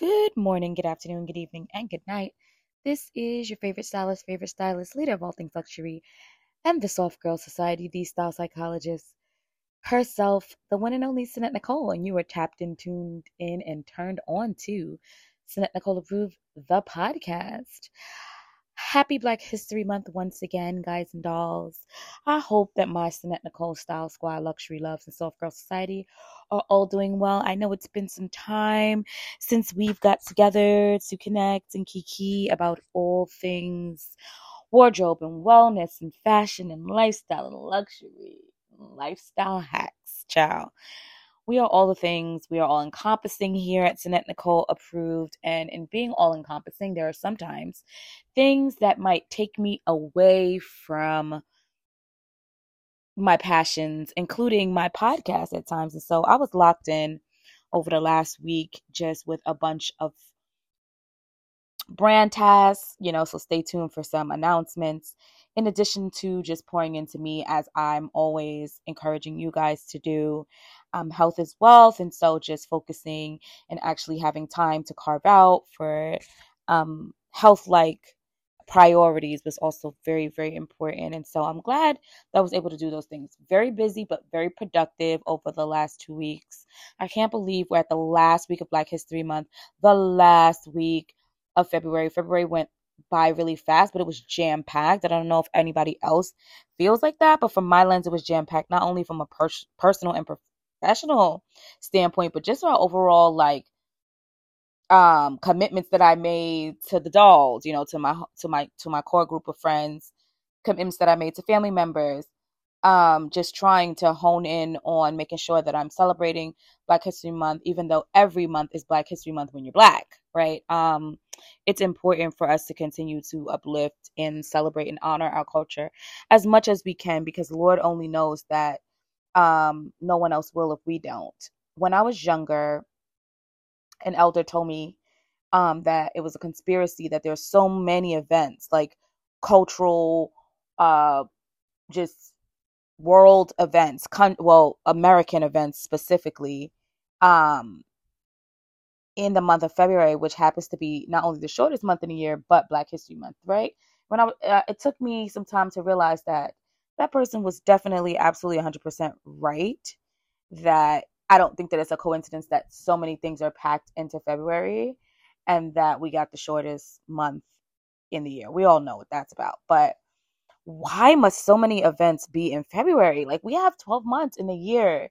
Good morning, good afternoon, good evening, and good night. This is your favorite stylist, favorite stylist, leader of all things luxury, and the Soft Girl Society, the style psychologist herself, the one and only Sannette Nicole. And you are tapped and tuned in and turned on to Sannette Nicole Approved, the podcast. Happy Black History Month once again, guys and dolls. I hope that my Sannette Nicole Style Squad, Luxury Loves, and Soft Girl Society are all doing well. I know it's been some time since we've got together to connect and kiki about all things wardrobe and wellness and fashion and lifestyle and luxury, lifestyle hacks, child. We are all the things. We are all encompassing here at Sannette Nicole approved. And in being all encompassing, there are sometimes things that might take me away from my passions, including my podcast at times. And so I was locked in over the last week just with a bunch of brand tasks, you know, so stay tuned for some announcements in addition to just pouring into me as I'm always encouraging you guys to do um, health is wealth. And so just focusing and actually having time to carve out for um, health like priorities was also very, very important. And so I'm glad that I was able to do those things. Very busy, but very productive over the last two weeks. I can't believe we're at the last week of Black History Month, the last week of February. February went by really fast, but it was jam packed. I don't know if anybody else feels like that, but from my lens, it was jam packed, not only from a per- personal and professional standpoint, but just my overall like um commitments that I made to the dolls, you know, to my to my to my core group of friends, commitments that I made to family members, um just trying to hone in on making sure that I'm celebrating Black History Month even though every month is Black History Month when you're black, right? Um it's important for us to continue to uplift and celebrate and honor our culture as much as we can because Lord only knows that um, no one else will if we don't. When I was younger, an elder told me um, that it was a conspiracy that there's so many events like cultural, uh, just world events, con- well, American events specifically, um, in the month of February, which happens to be not only the shortest month in the year, but Black History Month, right? When I, uh, it took me some time to realize that that person was definitely absolutely 100% right that I don't think that it's a coincidence that so many things are packed into February and that we got the shortest month in the year. We all know what that's about. But why must so many events be in February? Like we have 12 months in the year.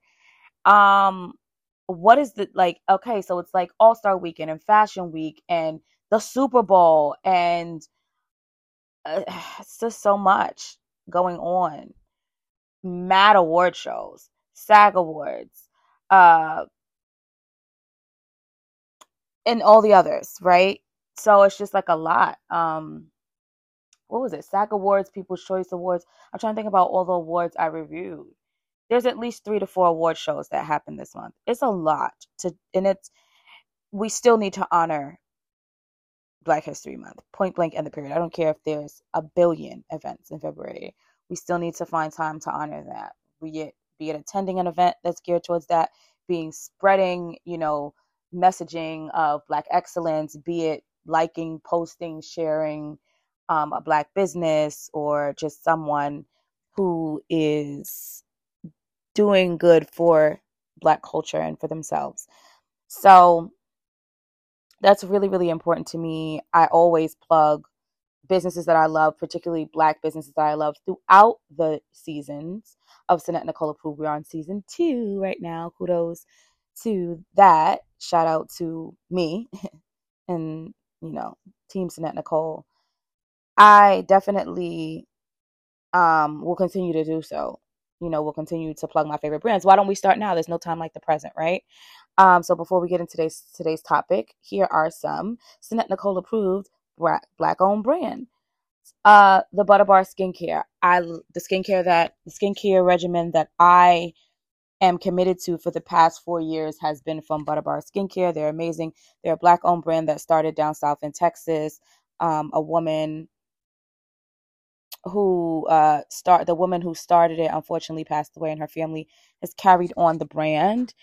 Um what is the like okay, so it's like All-Star weekend and Fashion Week and the Super Bowl and uh, it's just so much going on. Mad award shows, SAG awards, uh, and all the others, right? So it's just like a lot. Um, what was it? SAG awards, People's Choice Awards. I'm trying to think about all the awards I reviewed. There's at least three to four award shows that happen this month. It's a lot to, and it's we still need to honor Black History Month, point blank in the period. I don't care if there's a billion events in February. We still need to find time to honor that. Be it be it attending an event that's geared towards that, being spreading, you know, messaging of Black excellence, be it liking, posting, sharing um, a Black business or just someone who is doing good for Black culture and for themselves. So that's really, really important to me. I always plug businesses that I love, particularly black businesses that I love throughout the seasons of Sannette Nicole Approved. We're on season two right now. Kudos to that. Shout out to me and, you know, Team Sannette Nicole. I definitely um will continue to do so. You know, we'll continue to plug my favorite brands. Why don't we start now? There's no time like the present, right? Um, so before we get into today's today's topic, here are some Sannette Nicole approved black owned brand. Uh, the Butter Bar skincare. I the skincare that the skincare regimen that I am committed to for the past four years has been from Butter Bar Skincare. They're amazing. They're a black owned brand that started down south in Texas. Um, a woman who uh start the woman who started it unfortunately passed away and her family has carried on the brand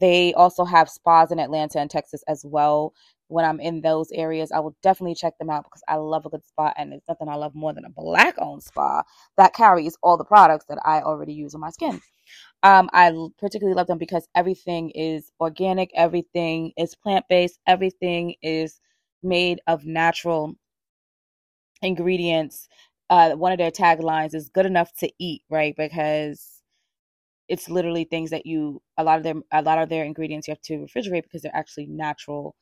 They also have spas in Atlanta and Texas as well. When I'm in those areas, I will definitely check them out because I love a good spa, and there's nothing I love more than a black owned spa that carries all the products that I already use on my skin. Um, I particularly love them because everything is organic, everything is plant based, everything is made of natural ingredients. Uh, one of their taglines is good enough to eat, right? Because it's literally things that you a lot of them a lot of their ingredients you have to refrigerate because they're actually natural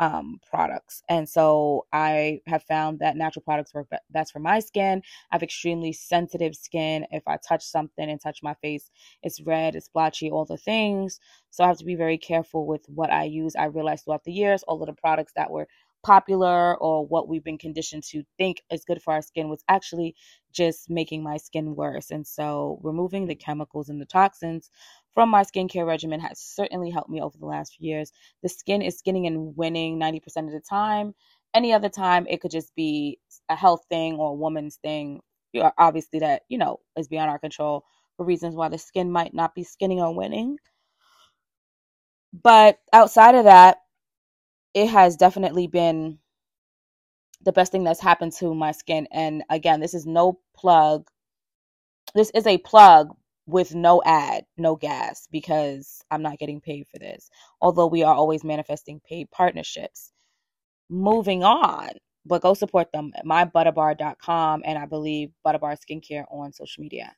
um, products. And so I have found that natural products work best for my skin. I have extremely sensitive skin. If I touch something and touch my face, it's red, it's blotchy, all the things. So I have to be very careful with what I use. I realized throughout the years, all of the products that were popular or what we've been conditioned to think is good for our skin was actually just making my skin worse. And so removing the chemicals and the toxins from my skincare regimen has certainly helped me over the last few years. The skin is skinning and winning 90% of the time. Any other time, it could just be a health thing or a woman's thing. Obviously, that, you know, is beyond our control for reasons why the skin might not be skinning or winning. But outside of that, it has definitely been the best thing that's happened to my skin. And again, this is no plug. This is a plug, with no ad, no gas, because I'm not getting paid for this. Although we are always manifesting paid partnerships. Moving on, but go support them at mybutterbar.com and I believe Butterbar Skincare on social media.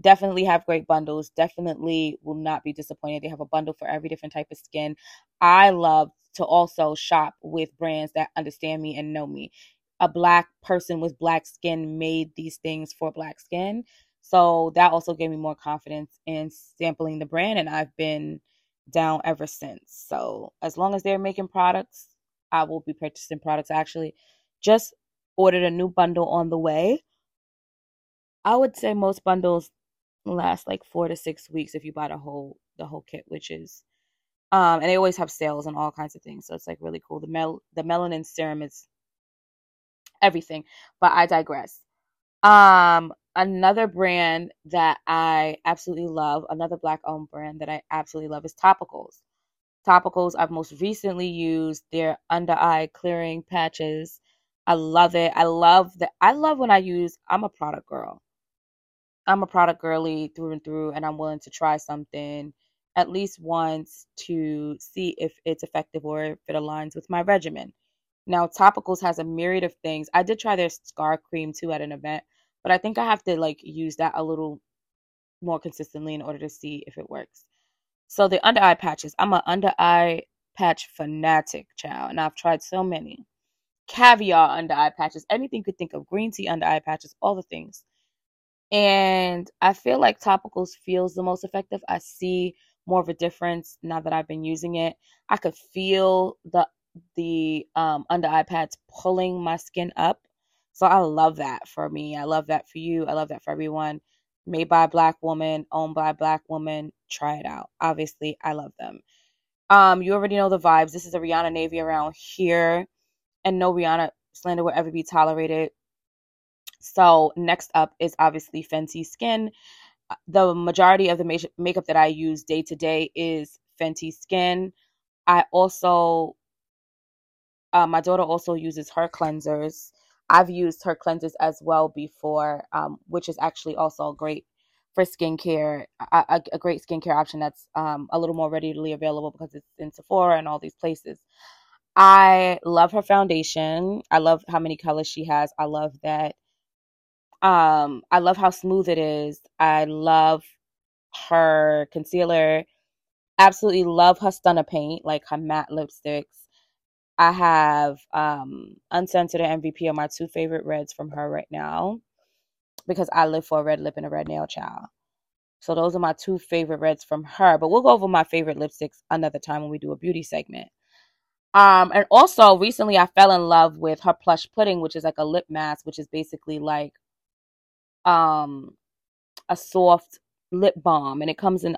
Definitely have great bundles. Definitely will not be disappointed. They have a bundle for every different type of skin. I love to also shop with brands that understand me and know me. A black person with black skin made these things for black skin. So that also gave me more confidence in sampling the brand, and I've been down ever since. So as long as they're making products, I will be purchasing products. I actually just ordered a new bundle on the way. I would say most bundles last like four to six weeks if you buy the whole the whole kit, which is um and they always have sales and all kinds of things. So it's like really cool. The mel the melanin serum is everything. But I digress. Um another brand that I absolutely love, another black owned brand that I absolutely love is Topicals. Topicals, I've most recently used their under eye clearing patches. I love it. I love that. I love when I use, I'm a product girl. I'm a product girly through and through, and I'm willing to try something at least once to see if it's effective or if it aligns with my regimen. Now, Topicals has a myriad of things. I did try their scar cream too at an event but I think I have to like use that a little more consistently in order to see if it works. So the under eye patches, I'm an under eye patch fanatic, child, and I've tried so many. Caviar under eye patches, anything you could think of, green tea under eye patches, all the things. And I feel like topicals feels the most effective. I see more of a difference now that I've been using it. I could feel the the um, under eye pads pulling my skin up so I love that for me. I love that for you. I love that for everyone. Made by a black woman, owned by a black woman. Try it out. Obviously, I love them. Um, you already know the vibes. This is a Rihanna Navy around here, and no Rihanna slander will ever be tolerated. So next up is obviously Fenty Skin. Uh, the majority of the makeup that I use day to day is Fenty Skin. I also, uh, my daughter also uses her cleansers. I've used her cleansers as well before, um, which is actually also great for skincare, a, a great skincare option that's um, a little more readily available because it's in Sephora and all these places. I love her foundation. I love how many colors she has. I love that. Um, I love how smooth it is. I love her concealer. Absolutely love her stunner paint, like her matte lipsticks. I have um, Uncensored and MVP are my two favorite reds from her right now because I live for a red lip and a red nail child. So those are my two favorite reds from her. But we'll go over my favorite lipsticks another time when we do a beauty segment. Um, and also recently I fell in love with her plush pudding, which is like a lip mask, which is basically like um a soft lip balm, and it comes in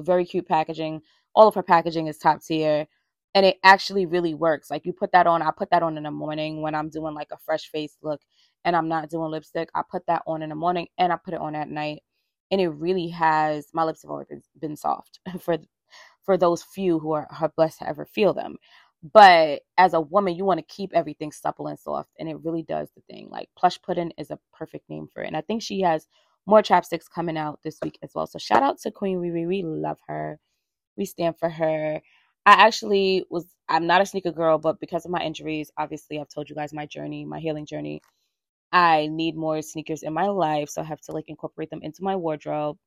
very cute packaging. All of her packaging is top tier and it actually really works. Like you put that on, I put that on in the morning when I'm doing like a fresh face look and I'm not doing lipstick. I put that on in the morning and I put it on at night. And it really has my lips have always been, been soft for for those few who are, are blessed to ever feel them. But as a woman, you want to keep everything supple and soft, and it really does the thing. Like plush pudding is a perfect name for it. And I think she has more chapsticks coming out this week as well. So shout out to Queen Riri. We love her. We stand for her. I actually was I'm not a sneaker girl, but because of my injuries, obviously I've told you guys my journey, my healing journey. I need more sneakers in my life, so I have to like incorporate them into my wardrobe,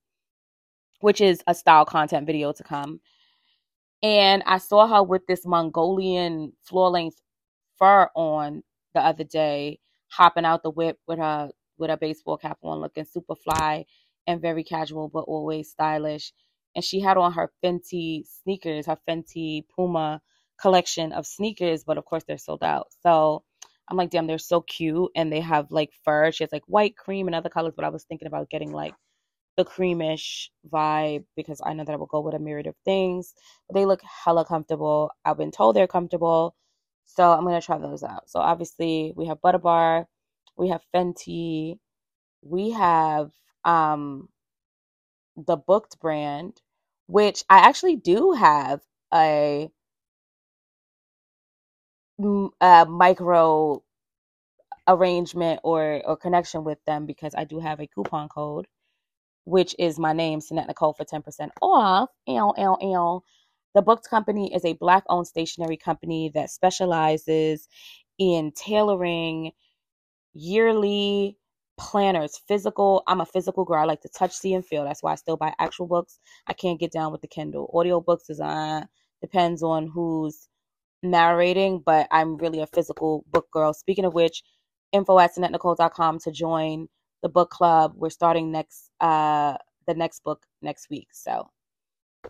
which is a style content video to come. And I saw her with this Mongolian floor length fur on the other day, hopping out the whip with her with a baseball cap on, looking super fly and very casual, but always stylish. And she had on her Fenty sneakers, her Fenty Puma collection of sneakers, but of course they're sold out. So I'm like, damn, they're so cute. And they have like fur. She has like white, cream, and other colors, but I was thinking about getting like the creamish vibe because I know that I will go with a myriad of things. They look hella comfortable. I've been told they're comfortable. So I'm gonna try those out. So obviously we have Butter Bar, we have Fenty, we have um the booked brand, which I actually do have a, a micro arrangement or or connection with them because I do have a coupon code which is my name, Sannette Nicole, for 10% off. L, L, L. The Booked Company is a black owned stationery company that specializes in tailoring yearly planners, physical. I'm a physical girl. I like to touch, see, and feel. That's why I still buy actual books. I can't get down with the Kindle. Audio books is uh depends on who's narrating, but I'm really a physical book girl. Speaking of which, info at SannetteNicole.com to join the book club. We're starting next uh the next book next week. So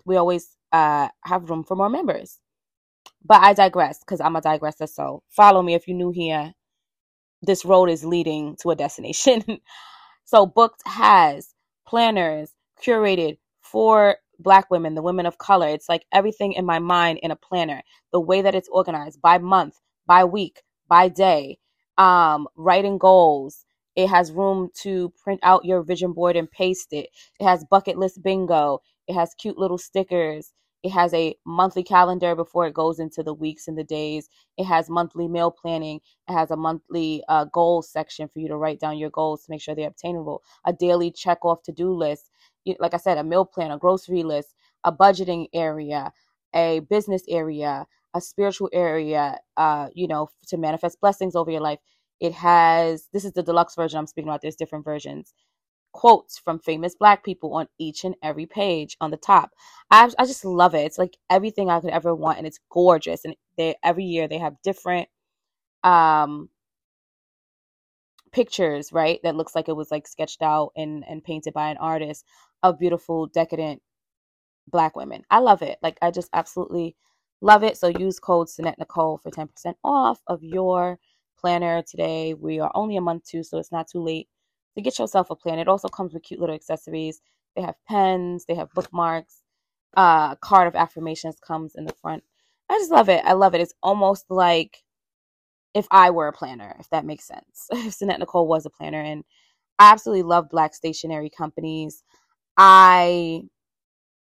we always uh have room for more members. But I digress because I'm a digresser. So follow me if you're new here. This road is leading to a destination. so Booked has planners curated for black women, the women of color. It's like everything in my mind in a planner. The way that it's organized by month, by week, by day, um, writing goals, it has room to print out your vision board and paste it. It has bucket list bingo. It has cute little stickers. It has a monthly calendar before it goes into the weeks and the days. It has monthly meal planning. It has a monthly uh, goals section for you to write down your goals to make sure they're obtainable. A daily check off to do list. Like I said, a meal plan, a grocery list, a budgeting area, a business area, a spiritual area, uh, you know, to manifest blessings over your life. It has, this is the deluxe version I'm speaking about, there's different versions. Quotes from famous black people on each and every page on the top. I, I just love it. It's like everything I could ever want, and it's gorgeous. And they every year they have different um pictures, right? That looks like it was like sketched out and and painted by an artist of beautiful, decadent black women. I love it. Like I just absolutely love it. So use code Sannette Nicole for 10% off of your planner today. We are only a month too, so it's not too late to get yourself a plan. It also comes with cute little accessories. They have pens, they have bookmarks, uh, card of affirmations comes in the front. I just love it. I love it. It's almost like if I were a planner, if that makes sense. if Sannette Nicole was a planner, and I absolutely love black stationery companies. I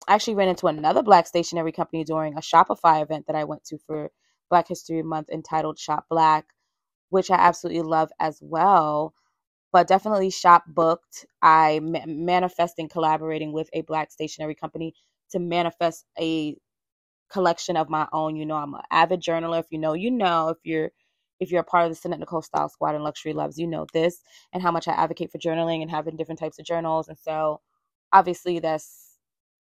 actually ran into another black stationery company during a Shopify event that I went to for Black History Month entitled Shop Black which I absolutely love as well. But definitely shop booked. I ma- manifesting collaborating with a black stationery company to manifest a collection of my own. You know, I'm an avid journaler. If you know, you know. If you're if you're a part of the Sannette Nicole Style Squad and Luxury Loves, you know this and how much I advocate for journaling and having different types of journals. And so, obviously, that's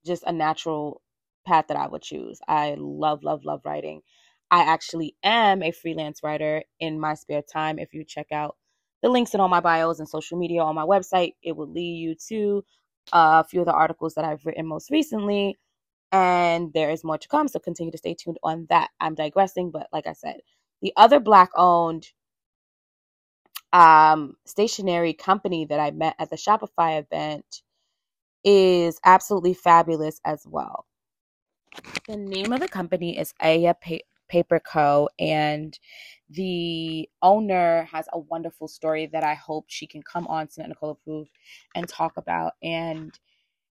just a natural path that I would choose. I love, love, love writing. I actually am a freelance writer in my spare time. If you check out the links in all my bios and social media on my website, it will lead you to a few of the articles that I've written most recently. And there is more to come, so continue to stay tuned on that. I'm digressing, but like I said, the other black owned um, stationery company that I met at the Shopify event is absolutely fabulous as well. The name of the company is Aya Paper Co. And the owner has a wonderful story that I hope she can come on to Nicole Approved and talk about. And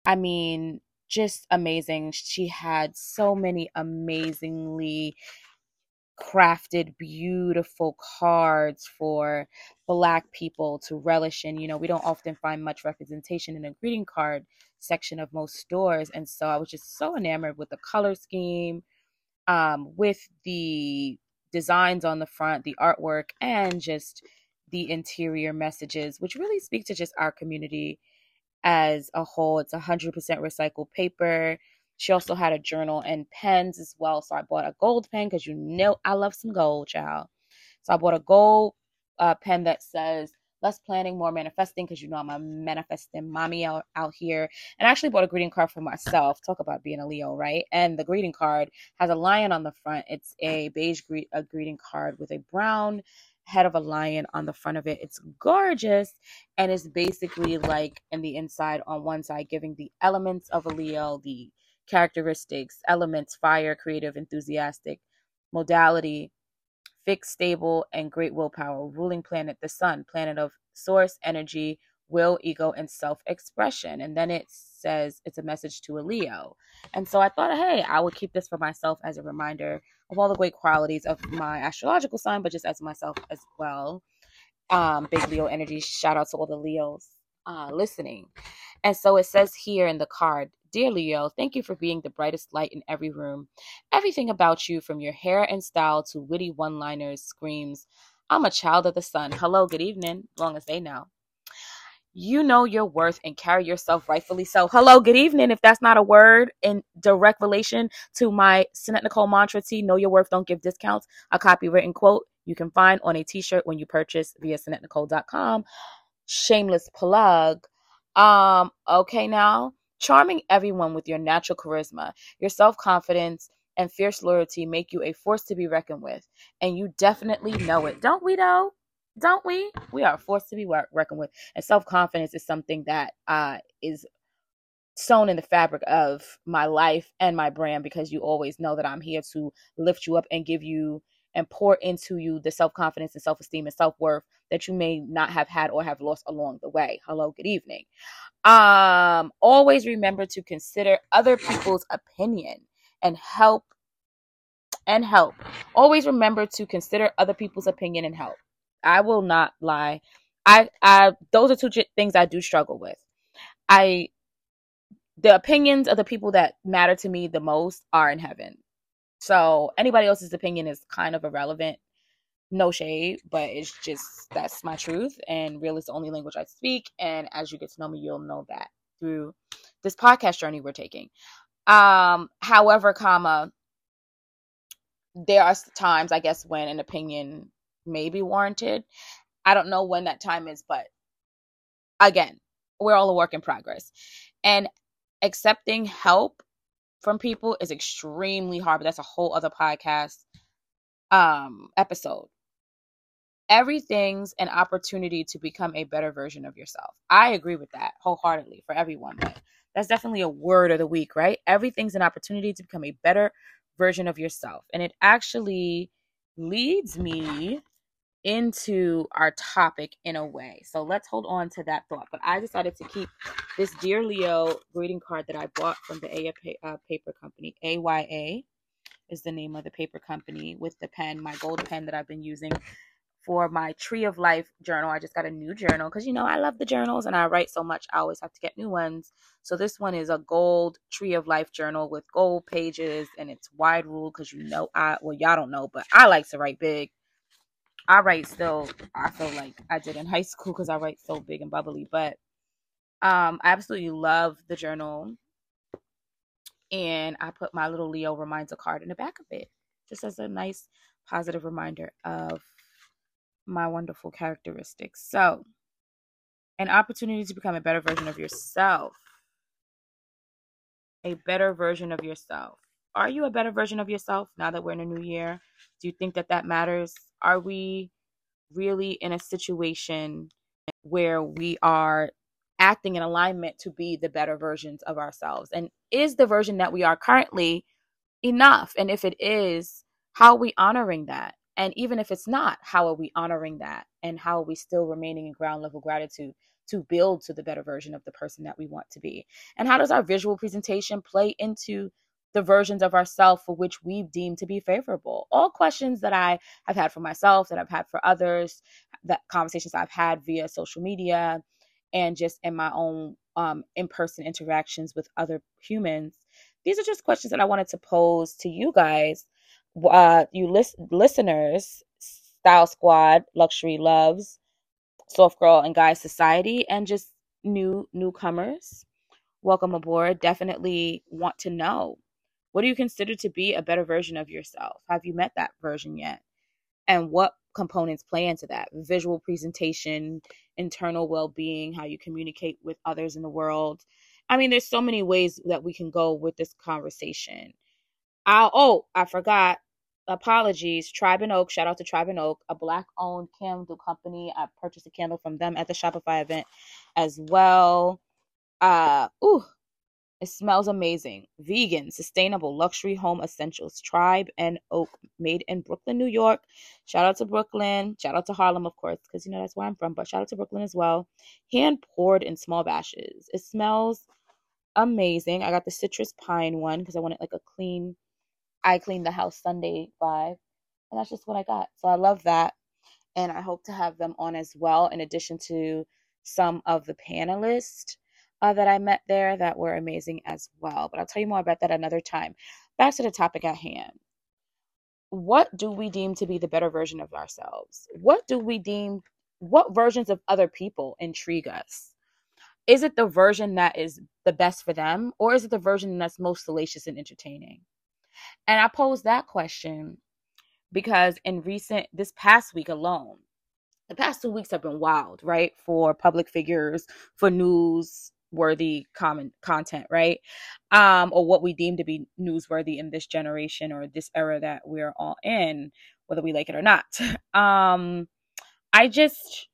I mean, just amazing. She had so many amazingly crafted beautiful cards for black people to relish in you know we don't often find much representation in a greeting card section of most stores and so i was just so enamored with the color scheme um, with the designs on the front the artwork and just the interior messages which really speak to just our community as a whole it's 100% recycled paper she also had a journal and pens as well. So I bought a gold pen because you know I love some gold, child. So I bought a gold uh, pen that says less planning, more manifesting because you know I'm a manifesting mommy out, out here. And I actually bought a greeting card for myself. Talk about being a Leo, right? And the greeting card has a lion on the front. It's a beige gre- a greeting card with a brown head of a lion on the front of it. It's gorgeous and it's basically like in the inside on one side giving the elements of a Leo, the characteristics, elements, fire, creative, enthusiastic, modality, fixed, stable, and great willpower, ruling planet, the sun, planet of source, energy, will, ego, and self expression. And then it says it's a message to a Leo. And so I thought, hey, I would keep this for myself as a reminder of all the great qualities of my astrological sign, but just as myself as well. Um, big Leo energy. Shout out to all the Leos uh, listening. And so it says here in the card Dear Leo, thank you for being the brightest light in every room. Everything about you, from your hair and style to witty one liners, screams, I'm a child of the sun. Hello, good evening, long as they know. You know your worth and carry yourself rightfully so. Hello, good evening. If that's not a word in direct relation to my Sannette Nicole mantra T, know your worth, don't give discounts, a copywritten quote you can find on a t shirt when you purchase via SannetteNicole.com. Shameless plug. Um, okay, now charming everyone with your natural charisma, your self confidence, and fierce loyalty make you a force to be reckoned with. And you definitely know it. Don't we, though? Don't we? We are a force to be reckoned with. And self confidence is something that uh, is sewn in the fabric of my life and my brand because you always know that I'm here to lift you up and give you and pour into you the self confidence and self esteem and self worth that you may not have had or have lost along the way. Hello, good evening. Um, always remember to consider other people's opinion and help and help. Always remember to consider other people's opinion and help. I will not lie. I I those are two things I do struggle with. I the opinions of the people that matter to me the most are in heaven. So anybody else's opinion is kind of irrelevant. No shade, but it's just that's my truth. And real is the only language I speak. And as you get to know me, you'll know that through this podcast journey we're taking. Um, however, comma, there are times I guess when an opinion may be warranted. I don't know when that time is, but again, we're all a work in progress. And accepting help from people is extremely hard, but that's a whole other podcast um episode. Everything's an opportunity to become a better version of yourself. I agree with that wholeheartedly for everyone, but that's definitely a word of the week, right? Everything's an opportunity to become a better version of yourself. And it actually leads me into our topic in a way. So let's hold on to that thought. But I decided to keep this Dear Leo greeting card that I bought from the Aya uh, paper company. AYA is the name of the paper company with the pen, my gold pen that I've been using for my Tree of Life journal. I just got a new journal because you know I love the journals and I write so much. I always have to get new ones. So this one is a gold Tree of Life journal with gold pages and it's wide ruled because you know I well y'all don't know, but I like to write big. I write still. I feel like I did in high school because I write so big and bubbly. But um, I absolutely love the journal, and I put my little Leo reminder card in the back of it, just as a nice positive reminder of my wonderful characteristics. So, an opportunity to become a better version of yourself. A better version of yourself. Are you a better version of yourself now that we're in a new year? Do you think that that matters? Are we really in a situation where we are acting in alignment to be the better versions of ourselves? And is the version that we are currently enough? And if it is, how are we honoring that? And even if it's not, how are we honoring that? And how are we still remaining in ground level gratitude to build to the better version of the person that we want to be? And how does our visual presentation play into the versions of ourselves for which we've deemed to be favorable? All questions that I have had for myself, that I've had for others, that conversations I've had via social media and just in my own um, in-person interactions with other humans. These are just questions that I wanted to pose to you guys, uh, you list listeners, Style Squad, Luxury Loves, Soft Girl and Guy Society, and just new newcomers. Welcome aboard. Definitely want to know what do you consider to be a better version of yourself? Have you met that version yet? And what components play into that? Visual presentation, internal well being, how you communicate with others in the world. I mean, there's so many ways that we can go with this conversation. I'll, oh, I forgot apologies. Tribe and Oak, shout out to Tribe and Oak, a black owned candle company. I purchased a candle from them at the Shopify event as well. Uh, ooh, it smells amazing. Vegan, sustainable, luxury home essentials. Tribe and Oak, made in Brooklyn, New York. Shout out to Brooklyn. Shout out to Harlem, of course, because you know that's where I'm from. But shout out to Brooklyn as well. Hand poured in small batches. It smells amazing. I got the citrus pine one because I wanted like a clean I clean the house Sunday vibe. And that's just what I got. So I love that. And I hope to have them on as well, in addition to some of the panelists uh, that I met there that were amazing as well. But I'll tell you more about that another time. Back to the topic at hand. What do we deem to be the better version of ourselves? What do we deem, what versions of other people intrigue us? Is it the version that is the best for them, or is it the version that's most salacious and entertaining? And I posed that question because in recent, this past week alone, the past two weeks have been wild, right? For public figures, for news worthy common content, right? Um, or what we deem to be newsworthy in this generation or this era that we're all in, whether we like it or not. Um, I just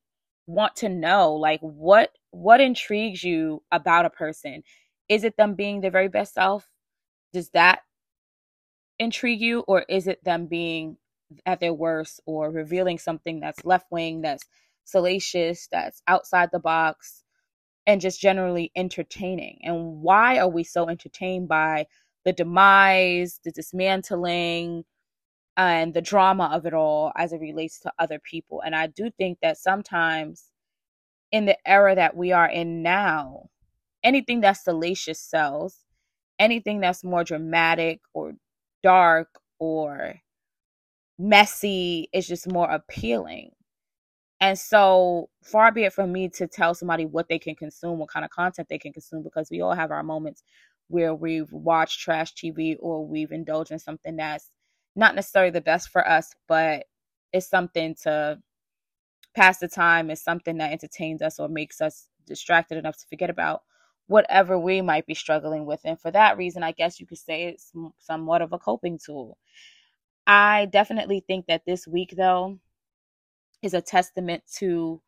want to know like what what intrigues you about a person is it them being their very best self does that intrigue you, or is it them being at their worst or revealing something that's left wing, that's salacious, that's outside the box, and just generally entertaining? And why are we so entertained by the demise, the dismantling, and the drama of it all as it relates to other people? And I do think that sometimes in the era that we are in now, anything that's salacious sells. Anything that's more dramatic or dark or messy is just more appealing. And so far be it from me to tell somebody what they can consume, what kind of content they can consume, because we all have our moments where we've watched trash TV or we've indulged in something that's not necessarily the best for us, but it's something to pass the time, it's something that entertains us or makes us distracted enough to forget about whatever we might be struggling with. And for that reason, I guess you could say it's somewhat of a coping tool. I definitely think that this week, though, is a testament to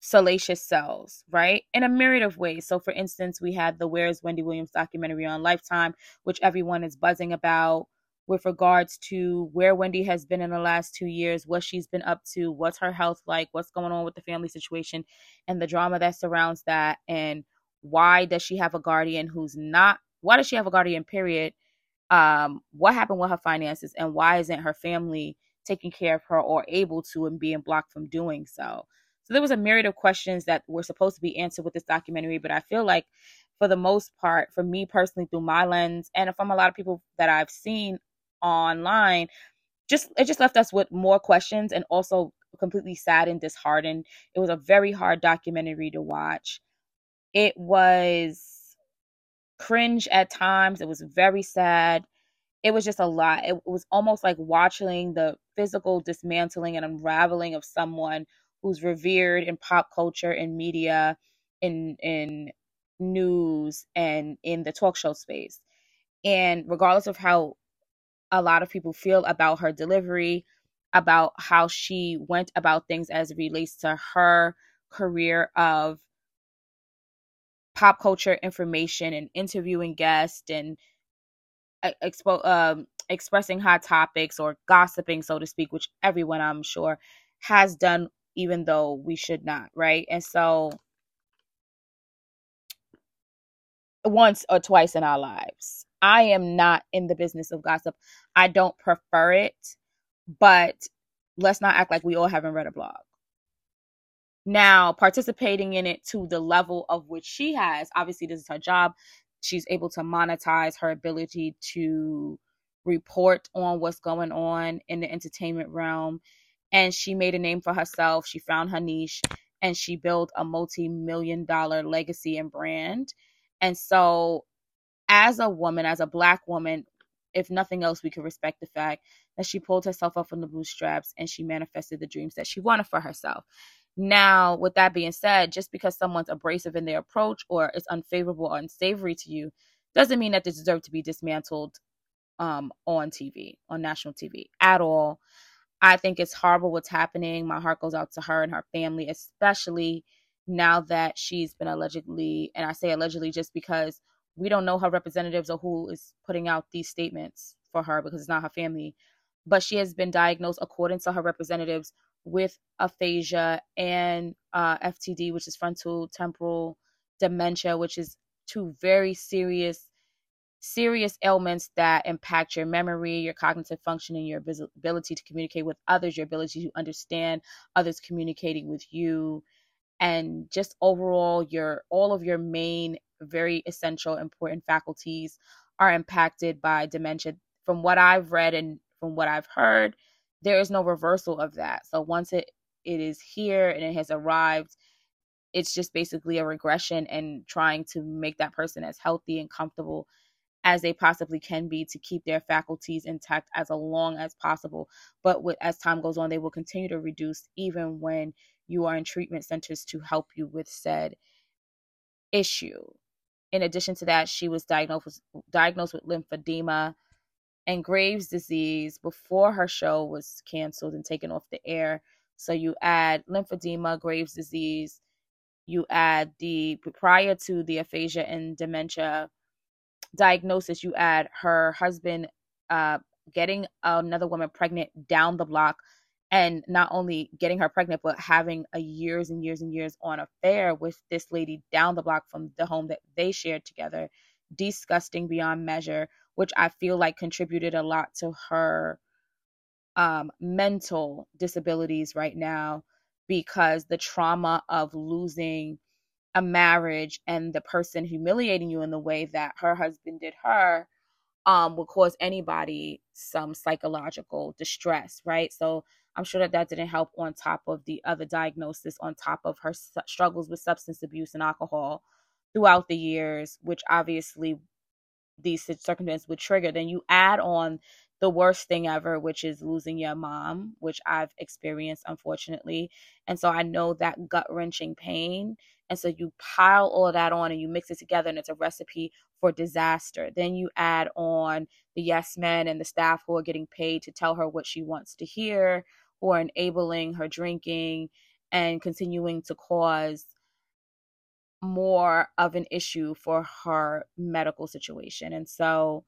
salacious selves, right? In a myriad of ways. So, for instance, we had the Where's Wendy Williams documentary on Lifetime, which everyone is buzzing about with regards to where Wendy has been in the last two years, what she's been up to, what's her health like, what's going on with the family situation, and the drama that surrounds that, and why does she have a guardian who's not why does she have a guardian period? Um what happened with her finances and why isn't her family taking care of her or able to and being blocked from doing so? So there was a myriad of questions that were supposed to be answered with this documentary but i feel like for the most part for me personally through my lens and from a lot of people that i've seen online just it just left us with more questions and also completely sad and disheartened. It was a very hard documentary to watch it was cringe at times. It was very sad. It was just a lot. It was almost like watching the physical dismantling and unraveling of someone who's revered in pop culture in media in in news and in the talk show space. And regardless of how a lot of people feel about her delivery, about how she went about things as it relates to her career of pop culture information and interviewing guests and uh, expo- um, expressing hot topics or gossiping, so to speak, which everyone I'm sure has done, even though we should not, right? And so once or twice in our lives. I am not in the business of gossip. I don't prefer it, but let's not act like we all haven't read a blog. Now, participating in it to the level of which she has, obviously, this is her job. She's able to monetize her ability to report on what's going on in the entertainment realm. And she made a name for herself. She found her niche and she built a multi million dollar legacy and brand. And so, as a woman, as a black woman, if nothing else, we can respect the fact that she pulled herself up from the bootstraps and she manifested the dreams that she wanted for herself. Now, with that being said, just because someone's abrasive in their approach or is unfavorable or unsavory to you doesn't mean that they deserve to be dismantled um, on TV, on national TV at all. I think it's horrible what's happening. My heart goes out to her and her family, especially now that she's been allegedly, and I say allegedly just because we don't know her representatives or who is putting out these statements for her because it's not her family. But she has been diagnosed, according to her representatives, with aphasia and uh, FTD, which is frontal temporal dementia, which is two very serious serious ailments that impact your memory, your cognitive functioning, your ability to communicate with others, your ability to understand others communicating with you, and just overall your all of your main very essential important faculties are impacted by dementia. From what I've read and from what I've heard, there is no reversal of that. So once it it is here and it has arrived, it's just basically a regression and trying to make that person as healthy and comfortable as they possibly can be to keep their faculties intact as long as possible. But with, as time goes on, they will continue to reduce even when you are in treatment centers to help you with said issue. In addition to that, she was diagnosed diagnosed with lymphedema and Graves' disease before her show was canceled and taken off the air. So you add lymphedema, Graves' disease, you add the prior to the aphasia and dementia diagnosis, you add her husband uh, getting another woman pregnant down the block and not only getting her pregnant but having a years and years and years on affair with this lady down the block from the home that they shared together. Disgusting beyond measure which i feel like contributed a lot to her um, mental disabilities right now because the trauma of losing a marriage and the person humiliating you in the way that her husband did her um, would cause anybody some psychological distress, right? So I'm sure that that didn't help on top of the other diagnosis, on top of her struggles with substance abuse and alcohol throughout the years, which obviously these circumstances would trigger. Then you add on the worst thing ever, which is losing your mom, which I've experienced, unfortunately. And so I know that gut wrenching pain. And so you pile all that on and you mix it together, and it's a recipe for disaster. Then you add on the yes men and the staff who are getting paid to tell her what she wants to hear, or enabling her drinking and continuing to cause more of an issue for her medical situation. And so,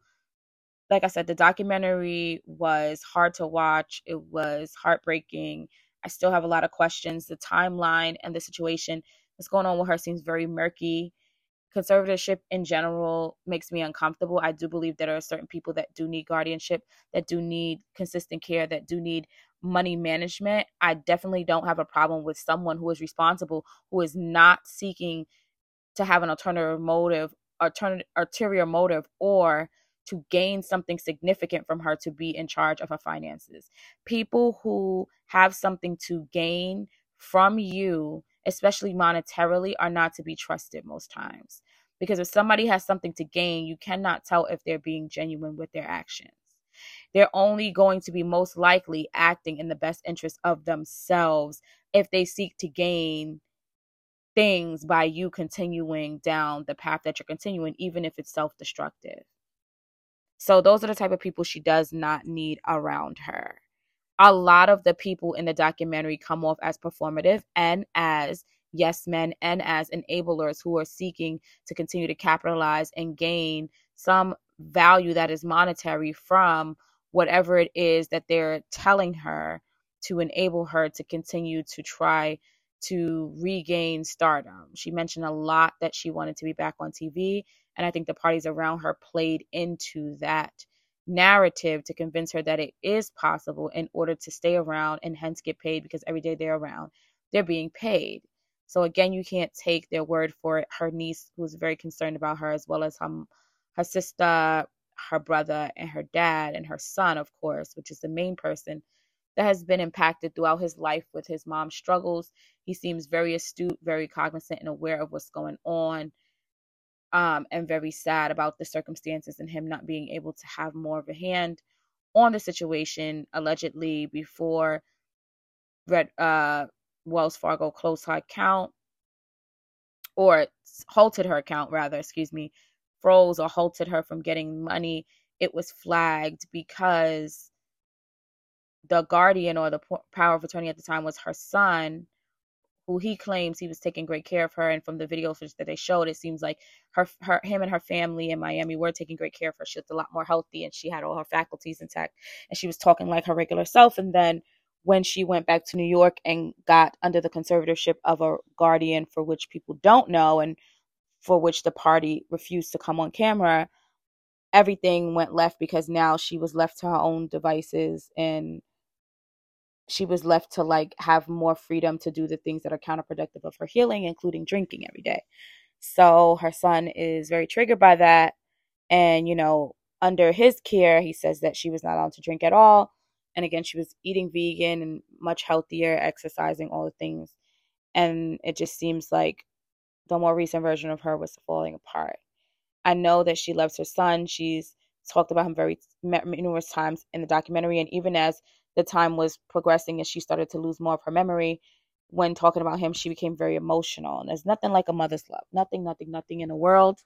like I said, the documentary was hard to watch. It was heartbreaking. I still have a lot of questions. The timeline and the situation that's going on with her seems very murky. Conservatorship in general makes me uncomfortable. I do believe there are certain people that do need guardianship, that do need consistent care, that do need money management. I definitely don't have a problem with someone who is responsible, who is not seeking to have an alternative motive, alternative ulterior motive, or to gain something significant from her to be in charge of her finances. People who have something to gain from you, especially monetarily, are not to be trusted most times. Because if somebody has something to gain, you cannot tell if they're being genuine with their actions. They're only going to be most likely acting in the best interest of themselves if they seek to gain things by you continuing down the path that you're continuing, even if it's self destructive. So those are the type of people she does not need around her. A lot of the people in the documentary come off as performative and as yes men and as enablers who are seeking to continue to capitalize and gain some value that is monetary from whatever it is that they're telling her to enable her to continue to try to regain stardom. She mentioned a lot that she wanted to be back on TV, and I think the parties around her played into that narrative to convince her that it is possible in order to stay around and hence get paid because every day they're around, they're being paid. So again, you can't take their word for it. Her niece, who's very concerned about her, as well as her, her sister, her brother, and her dad, and her son, of course, which is the main person that has been impacted throughout his life with his mom's struggles. He seems very astute, very cognizant, and aware of what's going on. Um, and very sad about the circumstances and him not being able to have more of a hand on the situation allegedly before Red uh Wells Fargo closed her account or halted her account rather, excuse me, froze or halted her from getting money, it was flagged because the guardian or the power of attorney at the time was her son who he claims he was taking great care of her. And from the video footage that they showed it seems like her, her him and her family in miami were taking great care of her. She looked a lot more healthy and she had all her faculties intact. And she was talking like her regular self. And then when she went back to New York and got under the conservatorship of a guardian for which people don't know and for which the party refused to come on camera, everything went left because now she was left to her own devices and she was left to like have more freedom to do the things that are counterproductive of her healing, including drinking every day. So her son is very triggered by that. And, you know, under his care, he says that she was not allowed to drink at all and again, she was eating vegan and much healthier, exercising, all the things. And it just seems like the more recent version of her was falling apart. I know that she loves her son. She's talked about him very numerous times in the documentary. And even as the time was progressing and she started to lose more of her memory, when talking about him, she became very emotional. And there's nothing like a mother's love. Nothing, nothing, nothing in the world.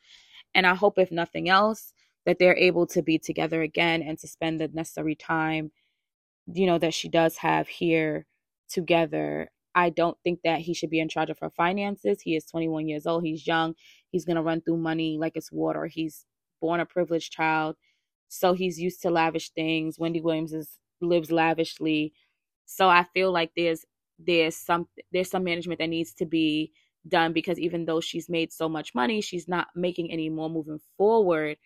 And I hope, if nothing else, that they're able to be together again and to spend the necessary time you know that she does have here together. I don't think that he should be in charge of her finances. He is 21 years old. He's young. He's going to run through money like it's water. He's born a privileged child. So he's used to lavish things. Wendy williams is lives lavishly so i feel like there's there's some there's some management that needs to be done because even though she's made so much money she's not making any more moving forward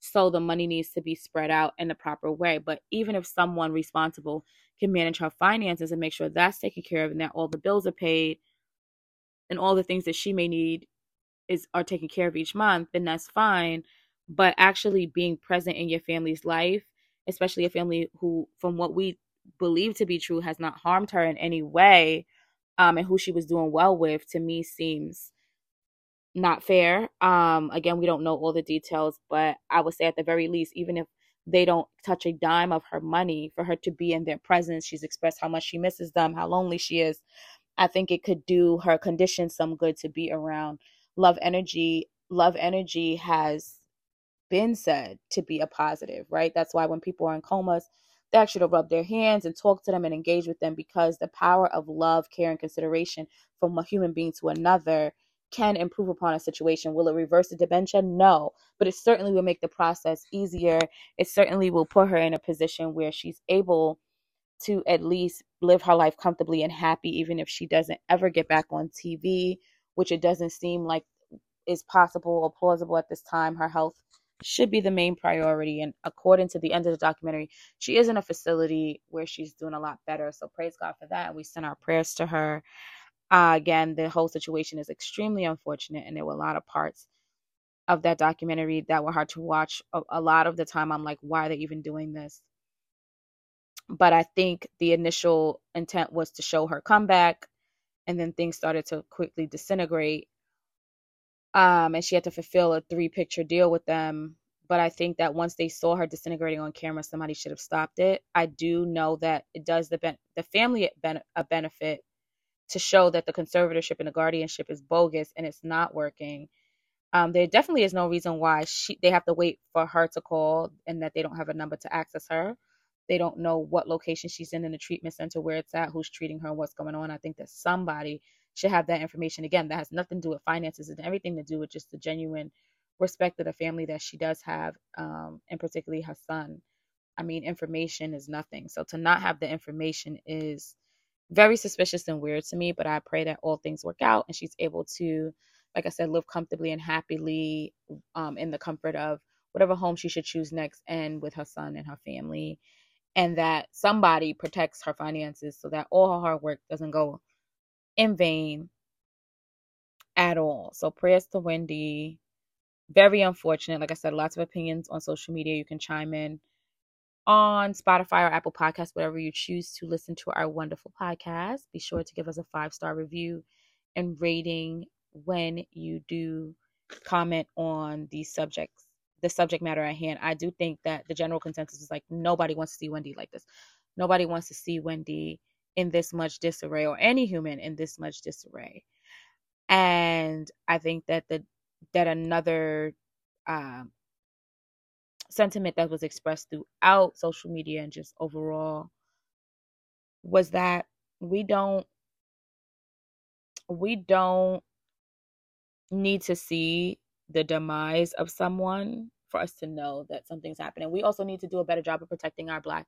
so the money needs to be spread out in the proper way. But even if someone responsible can manage her finances and make sure that's taken care of and that all the bills are paid and all the things that she may need is are taken care of each month, then that's fine. But actually being present in your family's life, especially a family who, from what we believe to be true, has not harmed her in any way, um, and who she was doing well with, to me seems not fair. Um, again, we don't know all the details, but I would say at the very least, even if they don't touch a dime of her money for her to be in their presence, she's expressed how much she misses them, how lonely she is. I think it could do her condition some good to be around. Love energy, love energy has been said to be a positive, right? That's why when people are in comas, they actually to rub their hands and talk to them and engage with them because the power of love, care, and consideration from a human being to another can improve upon a situation. Will it reverse the dementia? No, but it certainly will make the process easier. It certainly will put her in a position where she's able to at least live her life comfortably and happy, even if she doesn't ever get back on TV, which it doesn't seem like is possible or plausible at this time. Her health should be the main priority. And according to the end of the documentary, she is in a facility where she's doing a lot better. So praise God for that. We send our prayers to her. Uh, again, the whole situation is extremely unfortunate, and there were a lot of parts of that documentary that were hard to watch. A, a lot of the time, I'm like, why are they even doing this? But I think the initial intent was to show her comeback, and then things started to quickly disintegrate. Um, and she had to fulfill a three picture deal with them. But I think that once they saw her disintegrating on camera, somebody should have stopped it. I do know that it does the ben- the family ben- a benefit to show that the conservatorship and the guardianship is bogus and it's not working. Um, there definitely is no reason why she they have to wait for her to call and that they don't have a number to access her. They don't know what location she's in in the treatment center, where it's at, who's treating her, what's going on. I think that somebody should have that information. Again, that has nothing to do with finances and everything to do with just the genuine respect of the family that she does have, um, and particularly her son. I mean, information is nothing. So to not have the information is very suspicious and weird to me, but I pray that all things work out and she's able to, like I said, live comfortably and happily um, in the comfort of whatever home she should choose next and with her son and her family. And that somebody protects her finances so that all her hard work doesn't go in vain at all. So prayers to Wendy. Very unfortunate. Like I said, lots of opinions on social media. You can chime in on Spotify or Apple Podcasts, whatever you choose to listen to our wonderful podcast. Be sure to give us a five star review and rating when you do comment on these subjects, the subject matter at hand. I do think that the general consensus is like nobody wants to see Wendy like this. Nobody wants to see Wendy in this much disarray or any human in this much disarray. And I think that the that another um, sentiment that was expressed throughout social media and just overall was that we don't we don't need to see the demise of someone for us to know that something's happening. We also need to do a better job of protecting our black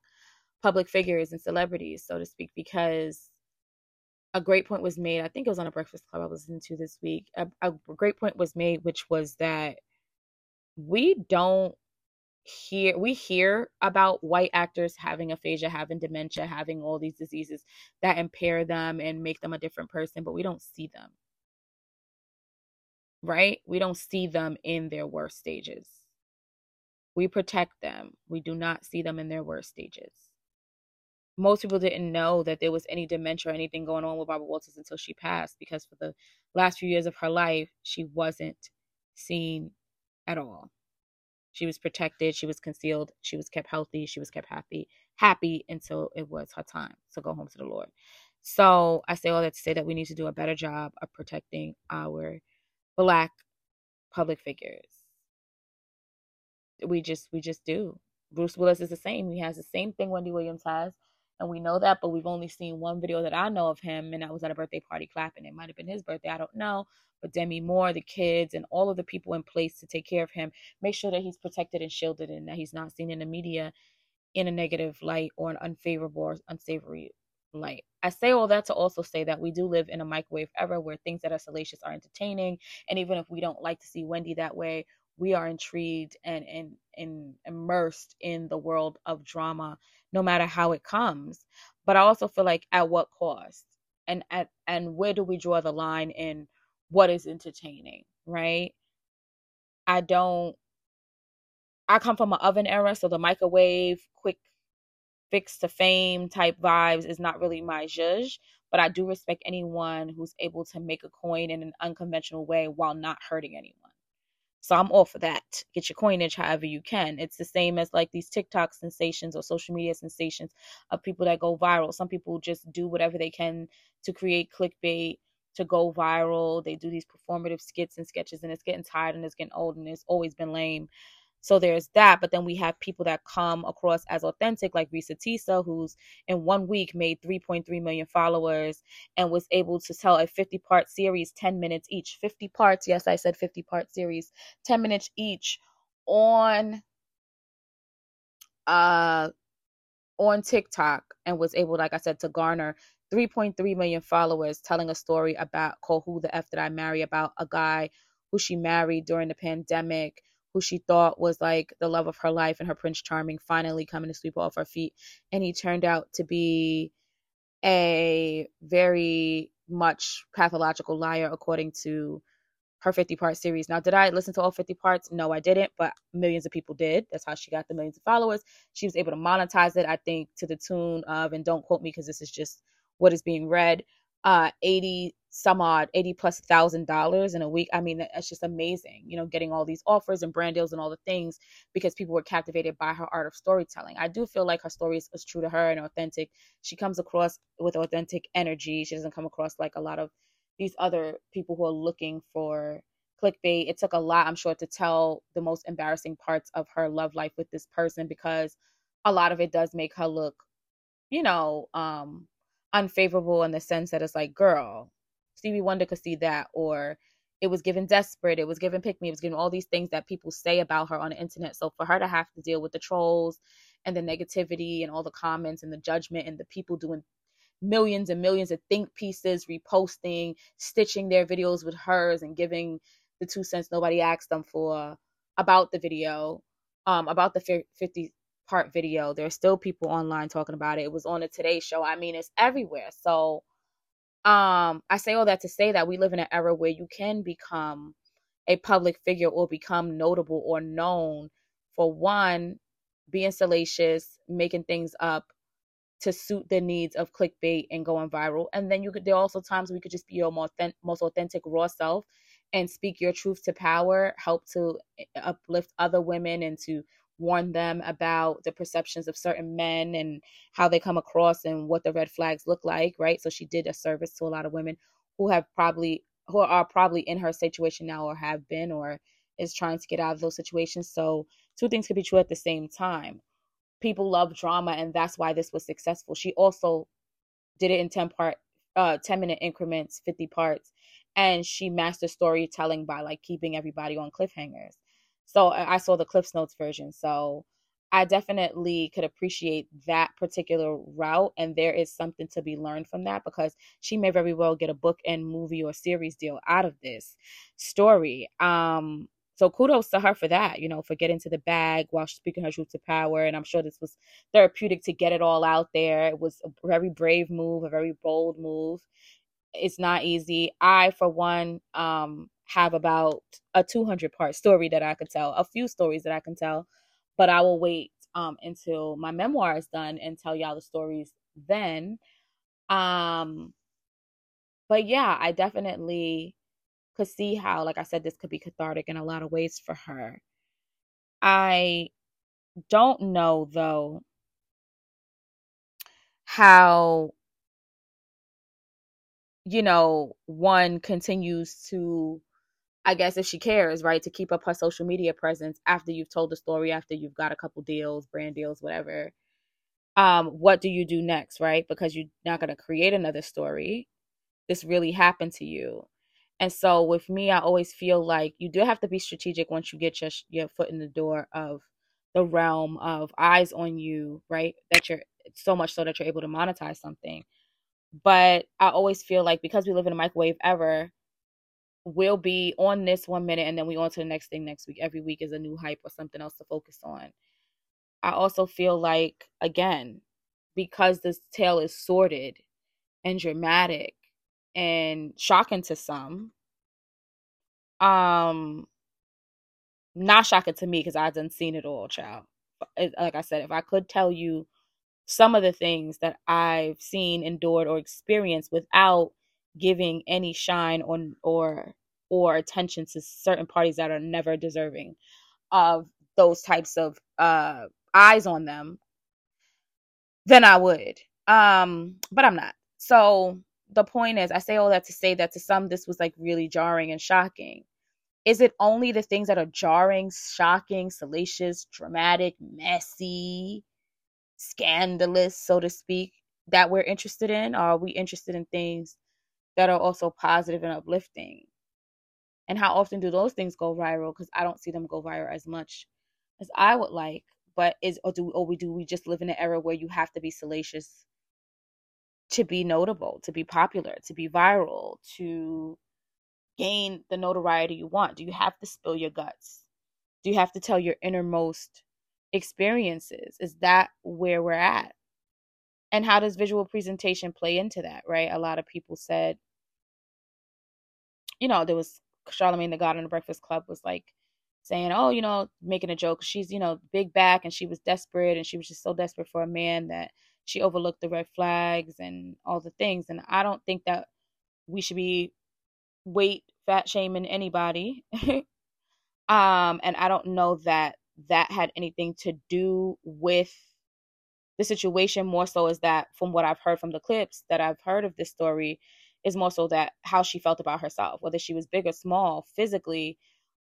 public figures and celebrities, so to speak, because a great point was made. I think it was on a Breakfast Club I was to this week. A, a great point was made, which was that we don't hear we hear about white actors having aphasia, having dementia, having all these diseases that impair them and make them a different person, but we don't see them. Right? We don't see them in their worst stages. We protect them. We do not see them in their worst stages. Most people didn't know that there was any dementia or anything going on with Barbara Walters until she passed because for the last few years of her life, she wasn't seen at all. She was protected, she was concealed, she was kept healthy, she was kept happy, happy until it was her time to go home to the Lord. So I say all that to say that we need to do a better job of protecting our black public figures. We just we just do. Bruce Willis is the same. He has the same thing Wendy Williams has and we know that, but we've only seen one video that I know of him, and that was at a birthday party clapping. It might have been his birthday, I don't know. But Demi Moore, the kids, and all of the people in place to take care of him, make sure that he's protected and shielded and that he's not seen in the media in a negative light or an unfavorable or unsavory light. I say all that to also say that we do live in a microwave era where things that are salacious are entertaining. And even if we don't like to see Wendy that way, we are intrigued and, and, and immersed in the world of drama no matter how it comes. But I also feel like at what cost? And at and where do we draw the line in what is entertaining, right? I don't I come from an oven era, so the microwave, quick fix to fame type vibes is not really my zhuzh, but I do respect anyone who's able to make a coin in an unconventional way while not hurting anyone. So I'm all for that. Get your coinage however you can. It's the same as like these TikTok sensations or social media sensations of people that go viral. Some people just do whatever they can to create clickbait, to go viral. They do these performative skits and sketches, and it's getting tired and it's getting old and it's always been lame. So there's that. But then we have people that come across as authentic, like Reesa Teesa, who's in one week made 3.3 million followers and was able to tell a 50 part series, 10 minutes each. 50 parts. Yes, I said 50 part series, 10 minutes each on uh on TikTok and was able, like I said, to garner 3.3 million followers telling a story about called Who the F Did I Marry about a guy who she married during the pandemic who she thought was like the love of her life and her Prince Charming finally coming to sweep off her feet. And he turned out to be a very much pathological liar, according to her 50 part series. Now, did I listen to all 50 parts? No, I didn't, but millions of people did. That's how she got the millions of followers. She was able to monetize it, I think, to the tune of, and don't quote me because this is just what is being read, uh 80 some odd 80 plus thousand dollars in a week. I mean that's just amazing you know getting all these offers and brand deals and all the things because people were captivated by her art of storytelling. I do feel like her story is, is true to her and authentic. She comes across with authentic energy. She doesn't come across like a lot of these other people who are looking for clickbait. It took a lot i'm sure to tell the most embarrassing parts of her love life with this person because a lot of it does make her look you know um unfavorable in the sense that it's like, girl, Stevie Wonder could see that, or it was given desperate, it was given pick me, it was given all these things that people say about her on the internet. So for her to have to deal with the trolls and the negativity and all the comments and the judgment and the people doing millions and millions of think pieces, reposting, stitching their videos with hers, and giving the two cents nobody asked them for about the video, um, about the 50 part video. There's still people online talking about it. It was on the Today Show. I mean, it's everywhere. So, um, I say all that to say that we live in an era where you can become a public figure or become notable or known for one being salacious, making things up to suit the needs of clickbait and going viral. And then you could there are also times we could just be your most authentic, raw self and speak your truth to power, help to eh, uplift other women and to warn them about the perceptions of certain men and how they come across and what the red flags look like, right? So she did a service to a lot of women who have probably who are probably in her situation now or have been or is trying to get out of those situations. So two things could be true at the same time. People love drama and that's why this was successful. She also did it in 10 part uh 10 minute increments, 50 parts and she mastered storytelling by like keeping everybody on cliffhangers. So I saw the Cliffs Notes version. So I definitely could appreciate that particular route. And there is something to be learned from that because she may very well get a book and movie or series deal out of this story. Um, so kudos to her for that, you know, for getting to the bag while speaking her truth to power. And I'm sure this was therapeutic to get it all out there. It was a very brave move, a very bold move. It's not easy. I, for one, um, have about a 200 part story that I could tell, a few stories that I can tell, but I will wait um, until my memoir is done and tell y'all the stories then. Um, but yeah, I definitely could see how, like I said, this could be cathartic in a lot of ways for her. I don't know though how you know one continues to I guess if she cares, right, to keep up her social media presence after you've told the story, after you've got a couple deals, brand deals, whatever. Um, what do you do next, right? Because you're not to create another story. This really happened to you. And so with me, I always feel like you do have to be strategic once you get your your foot in the door of the realm of eyes on you, right? That you're so much so that you're able to monetize something. But I always feel like because we live in a microwave ever, we'll be on this one minute and then we on to the next thing next week. Every week is a new hype or something else to focus on. I also feel like, again, because this tale is sordid and dramatic and shocking to some, um, not shocking to me because I done seen it all, child. Like I said, if I could tell you some of the things that I've seen, endured, or experienced without giving any shine on or or attention to certain parties that are never deserving of those types of uh eyes on them then I would. Um but I'm not. So the point is I say all that to say that to some this was like really jarring and shocking. Is it only the things that are jarring, shocking, salacious, dramatic, messy, scandalous, so to speak, that we're interested in? Or are we interested in things that are also positive and uplifting. And how often do those things go viral? Because I don't see them go viral as much as I would like. But is or do or we do we just live in an era where you have to be salacious to be notable, to be popular, to be viral, to gain the notoriety you want? Do you have to spill your guts? Do you have to tell your innermost experiences? Is that where we're at? And how does visual presentation play into that, right? A lot of people said you know, there was Charlemagne the God on the Breakfast Club was like saying, oh, you know, making a joke. She's, you know, big back and she was desperate and she was just so desperate for a man that she overlooked the red flags and all the things. And I don't think that we should be weight fat shaming anybody. um, and I don't know that that had anything to do with the situation more so is that from what I've heard from the clips that I've heard of this story is more so that how she felt about herself, whether she was big or small physically.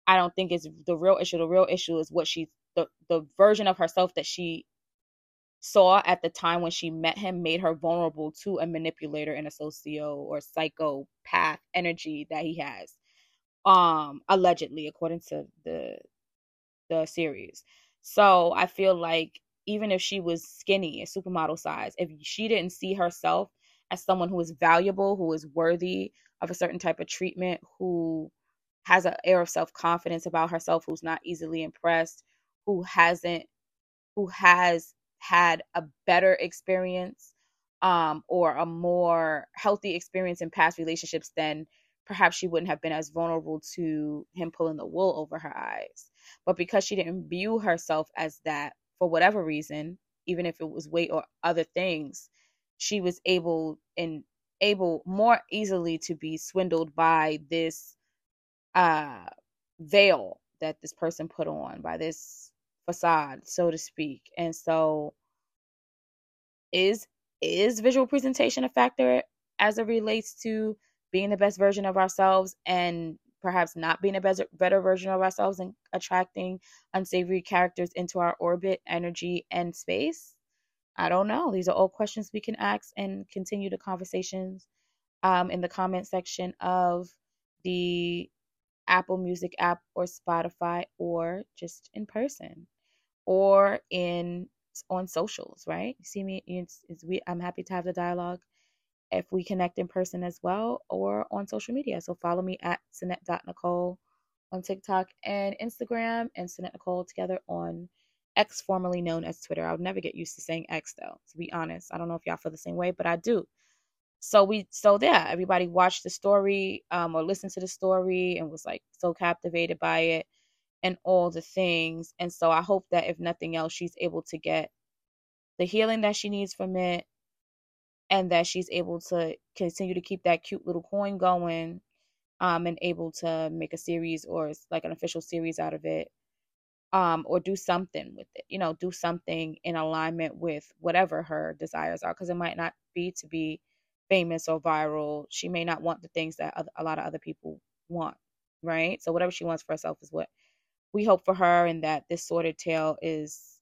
I don't think is the real issue. The real issue is what she the the version of herself that she saw at the time when she met him made her vulnerable to a manipulator and a socio or psychopath energy that he has um allegedly according to the the series so i feel like even if she was skinny a supermodel size if she didn't see herself as someone who is valuable, who is worthy of a certain type of treatment, who has an air of self confidence about herself, who's not easily impressed, who hasn't, who has had a better experience um, or a more healthy experience in past relationships, then perhaps she wouldn't have been as vulnerable to him pulling the wool over her eyes. But because she didn't view herself as that for whatever reason, even if it was weight or other things, she was able and able more easily to be swindled by this uh veil that this person put on by this facade so to speak and so is is visual presentation a factor as it relates to being the best version of ourselves and perhaps not being a better, better version of ourselves and attracting unsavory characters into our orbit, energy, and space? I don't know. These are all questions we can ask and continue the conversations um, in the comment section of the Apple Music app or Spotify or just in person or in on socials, right? You see me, it's, it's, we, I'm happy to have the dialogue if we connect in person as well or on social media. So follow me at Sannette.Nicole on TikTok and Instagram and Sannette Nicole together on X, formerly known as Twitter. I would never get used to saying X though, to be honest. I don't know if y'all feel the same way, but I do. So we so yeah, everybody watched the story um or listened to the story and was like so captivated by it and all the things. And so I hope that if nothing else, she's able to get the healing that she needs from it and that she's able to continue to keep that cute little coin going um and able to make a series or like an official series out of it um or do something with it you know do something in alignment with whatever her desires are because it might not be to be famous or viral. She may not want the things that a lot of other people want right? So whatever she wants for herself is what we hope for her and that this sordid tale is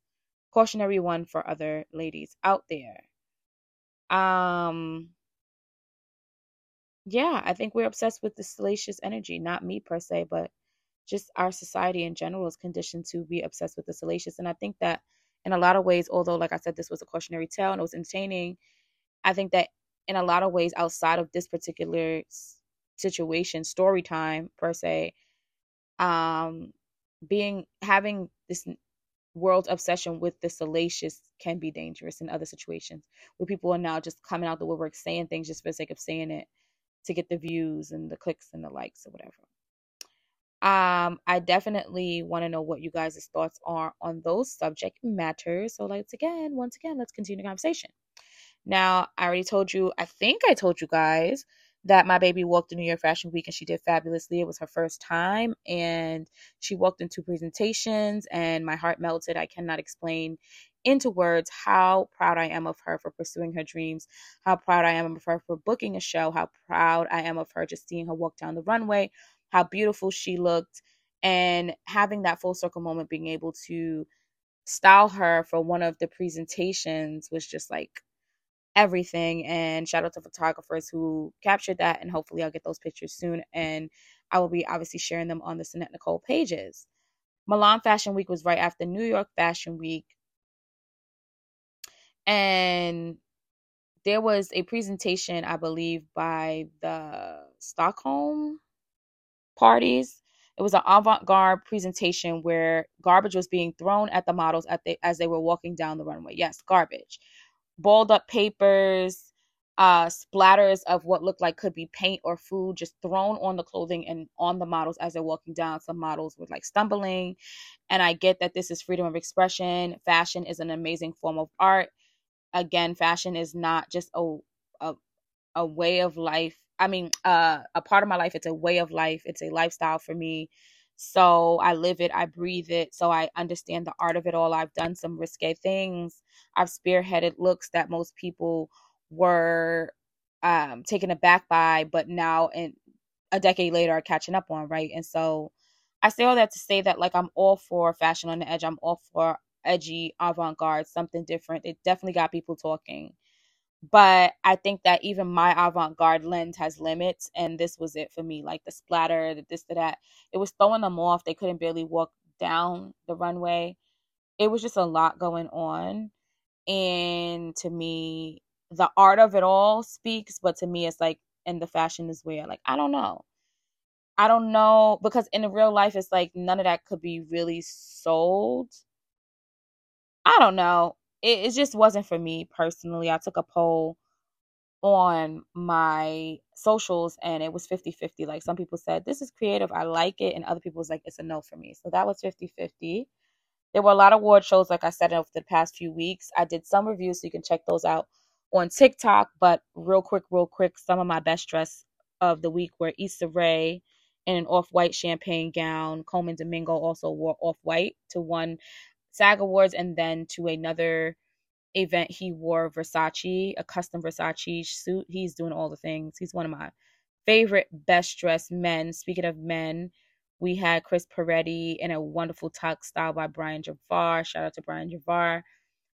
cautionary one for other ladies out there. Um yeah i think we're obsessed with the salacious energy not me per se but just our society in general is conditioned to be obsessed with the salacious and i think that in a lot of ways although like i said this was a cautionary tale and it was entertaining i think that in a lot of ways outside of this particular situation story time per se um being having this world obsession with the salacious can be dangerous in other situations where people are now just coming out the woodwork saying things just for the sake of saying it to get the views and the clicks and the likes or whatever. Um, I definitely want to know what you guys' thoughts are on those subject matters. So let's again, once again, let's continue the conversation. Now, I already told you, I think I told you guys that my baby walked in New York Fashion Week and she did fabulously. It was her first time and she walked in two presentations and my heart melted. I cannot explain into words how proud I am of her for pursuing her dreams, how proud I am of her for booking a show, how proud I am of her just seeing her walk down the runway, how beautiful she looked, and having that full circle moment, being able to style her for one of the presentations was just like everything. And shout out to photographers who captured that. And hopefully, I'll get those pictures soon. And I will be obviously sharing them on the Sannette Nicole pages. Milan Fashion Week was right after New York Fashion Week. And there was a presentation, I believe, by the Stockholm parties. It was an avant garde presentation where garbage was being thrown at the models at the, as they were walking down the runway. Yes, garbage balled up papers, uh, splatters of what looked like could be paint or food just thrown on the clothing and on the models as they're walking down. Some models were like stumbling. And I get that this is freedom of expression. Fashion is an amazing form of art. Again, fashion is not just a, a, a way of life. I mean, uh, a part of my life. It's a way of life. It's a lifestyle for me. So I live it, I breathe it. So I understand the art of it all. I've done some risque things. I've spearheaded looks that most people were um, taken aback by, but now in a decade later are catching up on, right? And so I say all that to say that like I'm all for fashion on the edge. I'm all for edgy, avant garde, something different. It definitely got people talking. But I think that even my avant garde lens has limits, and this was it for me. Like the splatter, the this, the that. It was throwing them off. They couldn't barely walk down the runway. It was just a lot going on. And to me, the art of it all speaks, but to me, it's like, and the fashion is where, like, I don't know. I don't know because in real life, it's like none of that could be really sold. I don't know. It, it just wasn't for me personally. I took a poll on my socials and it was 50 50. Like some people said, this is creative, I like it, and other people was like, it's a no for me. So that was 50 50. There were a lot of award shows, like I said, over the past few weeks. I did some reviews, so you can check those out on TikTok. But real quick, real quick, some of my best dress of the week were Issa Rae in an off white champagne gown. Colman Domingo also wore off white to one SAG Awards and then to another event he wore Versace, a custom Versace suit. He's doing all the things. He's one of my favorite best dressed men. Speaking of men, we had Chris Perfetti in a wonderful tux style by Brian Javar. Shout out to Brian Javar.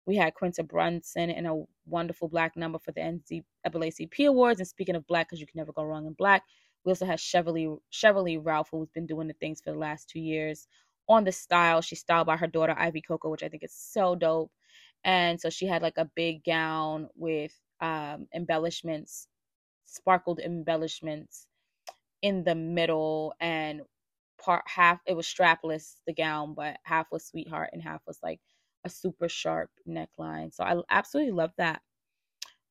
We had Quinta Brunson in a wonderful black number for the NAACP Awards. And speaking of black, because you can never go wrong in black, we also had Sheryl Lee, Chevrolet Ralph, who's been doing the things for the last two years on the style. She's styled by her daughter, Ivy Coco, which I think is so dope. And so she had like a big gown with um, embellishments, sparkled embellishments in the middle and part half it was strapless the gown but half was sweetheart and half was like a super sharp neckline so i absolutely love that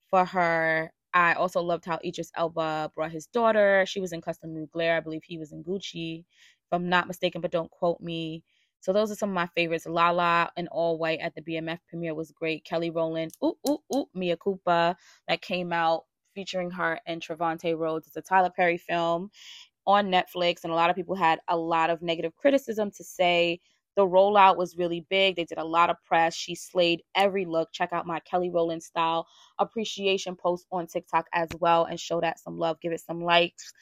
for her i also loved how idris elba brought his daughter she was in custom mugler i believe he was in gucci i'm not mistaken but don't quote me so those are some of my favorites lala and all white at the bmf premiere was great kelly rowland ooh ooh ooh Mea Culpa that came out featuring her and Trevante Rhodes. It's a Tyler Perry film on Netflix, and a lot of people had a lot of negative criticism to say the rollout was really big. They did a lot of press. She slayed every look. Check out my Kelly Rowland style appreciation post on TikTok as well and show that some love. Give it some likes.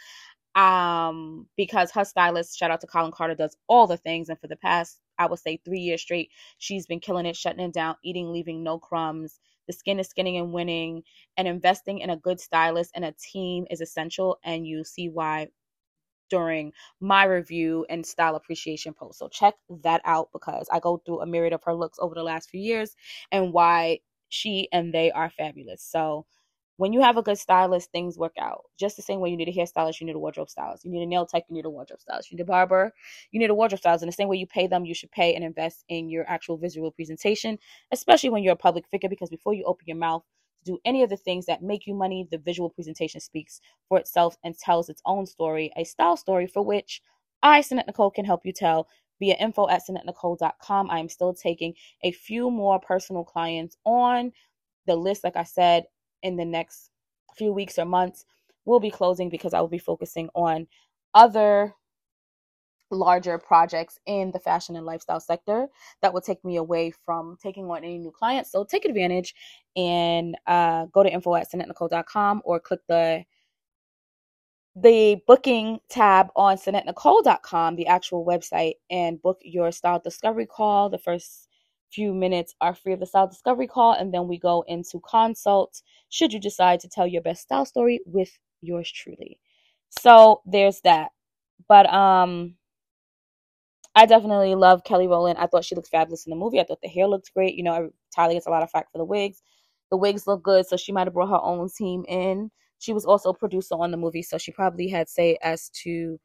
Um, because her stylist, shout out to Colin Carter, does all the things. And for the past, I would say three years straight, she's been killing it, shutting it down, eating, leaving no crumbs. The skin is skinning and winning, and investing in a good stylist and a team is essential. And you see why during my review and style appreciation post. So check that out because I go through a myriad of her looks over the last few years and why she and they are fabulous. So when you have a good stylist, things work out. Just the same way you need a hairstylist, you need a wardrobe stylist. You need a nail tech, you need a wardrobe stylist. You need a barber, you need a wardrobe stylist. In the same way you pay them, you should pay and invest in your actual visual presentation, especially when you're a public figure, because before you open your mouth, to do any of the things that make you money, the visual presentation speaks for itself and tells its own story, a style story for which I, Sannette Nicole, can help you tell via info at SannetteNicole.com. I am still taking a few more personal clients on the list, like I said, in the next few weeks or months. Will be closing because I will be focusing on other larger projects in the fashion and lifestyle sector that will take me away from taking on any new clients. So take advantage and uh, go to info at SannetteNicole.com or click the the booking tab on SannetteNicole.com, the actual website, and book your style discovery call. The first few minutes are free of the style discovery call, and then we go into consult should you decide to tell your best style story with yours truly. So there's that. But um I definitely love Kelly Rowland. I thought she looked fabulous in the movie. I thought the hair looked great. You know, Tyler gets a lot of flack for the wigs. The wigs look good, so she might have brought her own team in. She was also a producer on the movie, so she probably had say as to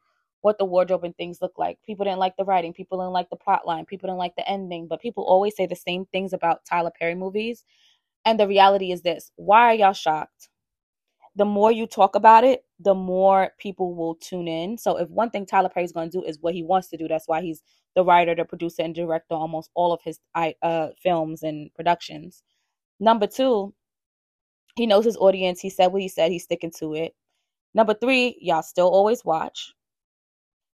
what the wardrobe and things look like. People didn't like the writing, people didn't like the plot line, people didn't like the ending, but people always say the same things about Tyler Perry movies. And the reality is this why are y'all shocked? the more you talk about it, the more people will tune in. So if one thing Tyler Perry's going to do is what he wants to do, that's why he's the writer, the producer, and director almost all of his uh, films and productions. Number two, he knows his audience. He said what he said. He's sticking to it. Number three, y'all still always watch,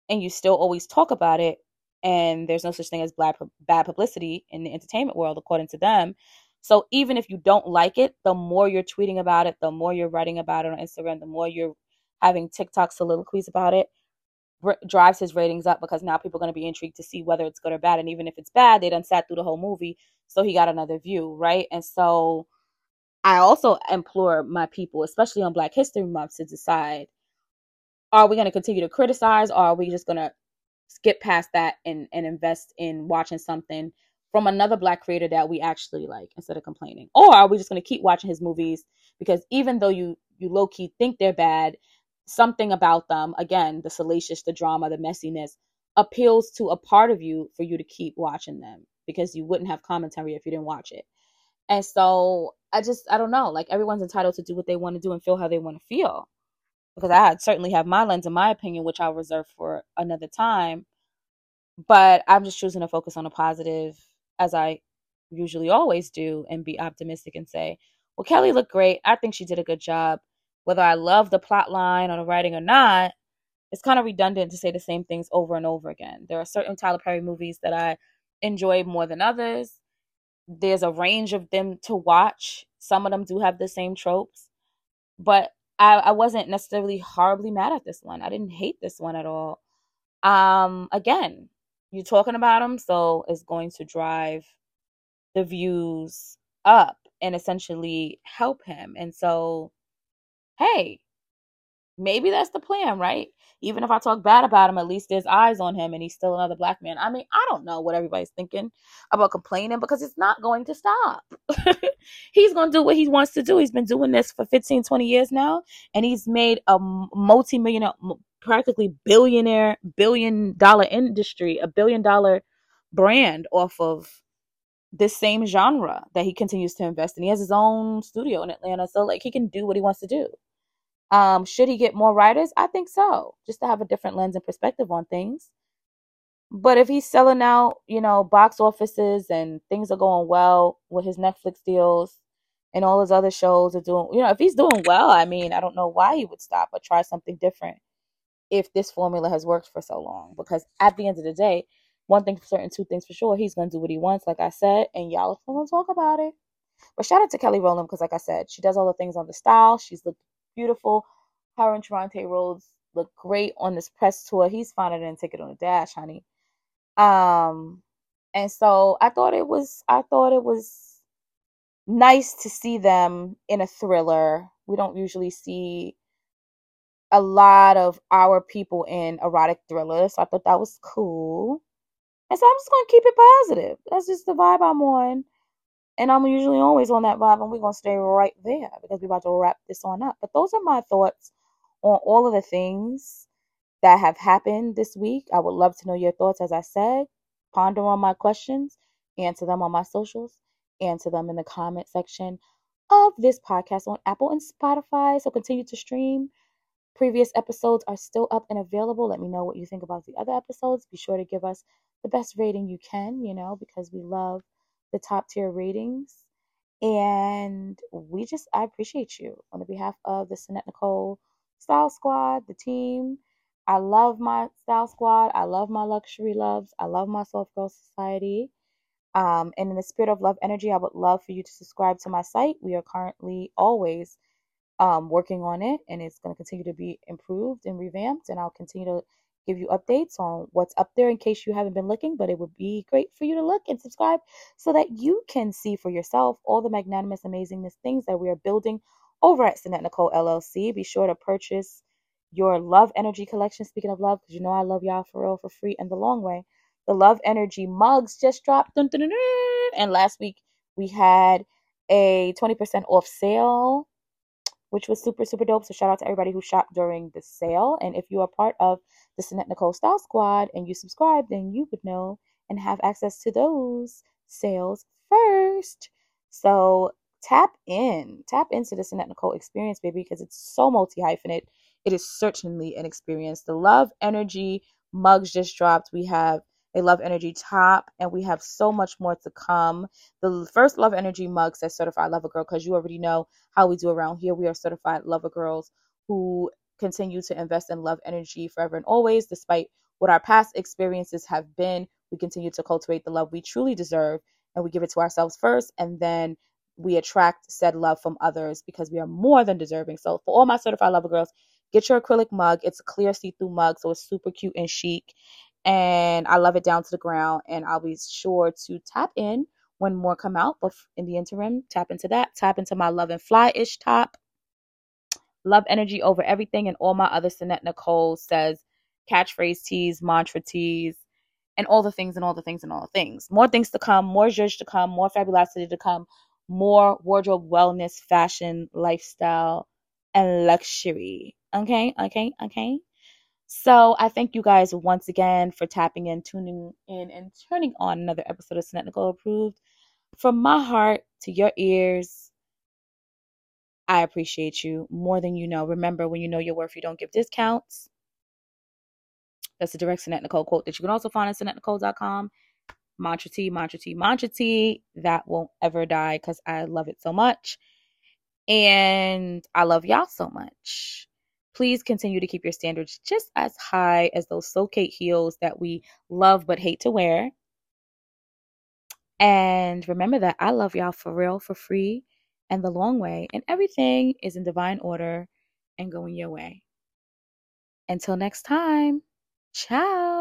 and you still always talk about it. And there's no such thing as bad bad publicity in the entertainment world, according to them. So even if you don't like it, the more you're tweeting about it, the more you're writing about it on Instagram, the more you're having TikTok soliloquies about it, r- drives his ratings up because now people are going to be intrigued to see whether it's good or bad. And even if it's bad, they done sat through the whole movie, so he got another view, right? And so I also implore my people, especially on Black History Month, to decide: Are we going to continue to criticize, or are we just going to skip past that and and invest in watching something from another black creator that we actually like instead of complaining? Or are we just going to keep watching his movies because even though you you low key think they're bad, something about them, again, the salacious, the drama, the messiness appeals to a part of you for you to keep watching them because you wouldn't have commentary if you didn't watch it. And so I just I don't know, like everyone's entitled to do what they want to do and feel how they want to feel. Because I certainly have my lens and my opinion, which I'll reserve for another time. But I'm just choosing to focus on a positive as I usually always do and be optimistic and say, well, Kelly looked great. I think she did a good job. Whether I love the plot line or the writing or not, it's kind of redundant to say the same things over and over again. There are certain Tyler Perry movies that I enjoy more than others. There's a range of them to watch. Some of them do have the same tropes, but I, I wasn't necessarily horribly mad at this one. I didn't hate this one at all. Um, again, you're talking about him, so it's going to drive the views up and essentially help him. And so, hey, maybe that's the plan, right? Even if I talk bad about him, at least there's eyes on him and he's still another black man. I mean, I don't know what everybody's thinking about complaining because it's not going to stop. he's going to do what he wants to do. He's been doing this for 15, 20 years now, and he's made a multi millionaire, uh, practically billionaire, billion dollar industry, a billion dollar brand off of this same genre that he continues to invest in. He has his own studio in Atlanta, so like he can do what he wants to do. Um, should he get more writers? I think so, just to have a different lens and perspective on things. But if he's selling out, you know, box offices and things are going well with his Netflix deals and all his other shows are doing, you know, if he's doing well, I mean, I don't know why he would stop or try something different if this formula has worked for so long. Because at the end of the day, one thing for certain, two things for sure, he's going to do what he wants, like I said, and y'all are going to talk about it. But shout out to Kelly Rowland because, like I said, she does all the things on the style. She's looked beautiful. Her and Trevante Rhodes look great on this press tour. He's finding than Ticket on the Dash, honey. Um, and so I thought it was, I thought it was nice to see them in a thriller. We don't usually see a lot of our people in erotic thrillers, so I thought that was cool. And so I'm just gonna keep it positive. That's just the vibe I'm on. And I'm usually always on that vibe, and we're gonna stay right there because we're about to wrap this on up. But those are my thoughts on all of the things that have happened this week. I would love to know your thoughts, as I said. Ponder on my questions, answer them on my socials, answer them in the comment section of this podcast on Apple and Spotify. So continue to stream. Previous episodes are still up and available. Let me know what you think about the other episodes. Be sure to give us the best rating you can, you know, because we love the top tier ratings. And we just, I appreciate you on the behalf of the Sannette Nicole Style Squad, the team. I love my Style Squad. I love my luxury loves. I love my Soft Girl Society. Um, and in the spirit of love energy, I would love for you to subscribe to my site. We are currently always um, working on it, and it's going to continue to be improved and revamped. And I'll continue to give you updates on what's up there in case you haven't been looking, but it would be great for you to look and subscribe so that you can see for yourself all the magnanimous, amazingness things that we are building over at Sannette Nicole LLC. Be sure to purchase your Love Energy collection. Speaking of love, because you know I love y'all for real for free and the long way. The Love Energy mugs just dropped. Dun, dun, dun, and last week we had a 20% off sale which was super, super dope. So shout out to everybody who shopped during the sale. And if you are part of the Sannette Nicole Style Squad and you subscribe, then you would know and have access to those sales first. So tap in, tap into the Sannette Nicole experience, baby, because it's so multi hyphenate. It is certainly an experience. The Love Energy mugs just dropped. We have a Love Energy top, and we have so much more to come. The first Love Energy mug says Certified Lover Girl because you already know how we do around here. We are certified lover girls who continue to invest in love energy forever and always, despite what our past experiences have been. We continue to cultivate the love we truly deserve, and we give it to ourselves first, and then we attract said love from others because we are more than deserving. So, for all my certified lover girls, get your acrylic mug. It's a clear see through mug, so it's super cute and chic and I love it down to the ground. And I'll be sure to tap in when more come out. But in the interim, tap into that. Tap into my Love and Fly ish top. Love energy over everything, and all my other Sannette Nicole says catchphrase tees, mantra tees, and all the things and all the things and all the things. More things to come, more judge to come, more fabulosity to come, more wardrobe, wellness, fashion, lifestyle, and luxury. Okay, okay, okay. So I thank you guys once again for tapping in, tuning in, and turning on another episode of Sannette Nicole Approved. From my heart to your ears, I appreciate you more than you know. Remember, when you know your worth, you don't give discounts. That's a direct Sannette Nicole quote that you can also find on SannetteNicole.com. Mantra T, Mantra T, Mantra T. That won't ever die because I love it so much. And I love y'all so much. Please continue to keep your standards just as high as those Kate heels that we love but hate to wear. And remember that I love y'all for real, for free, and the long way. And everything is in divine order and going your way. Until next time. Ciao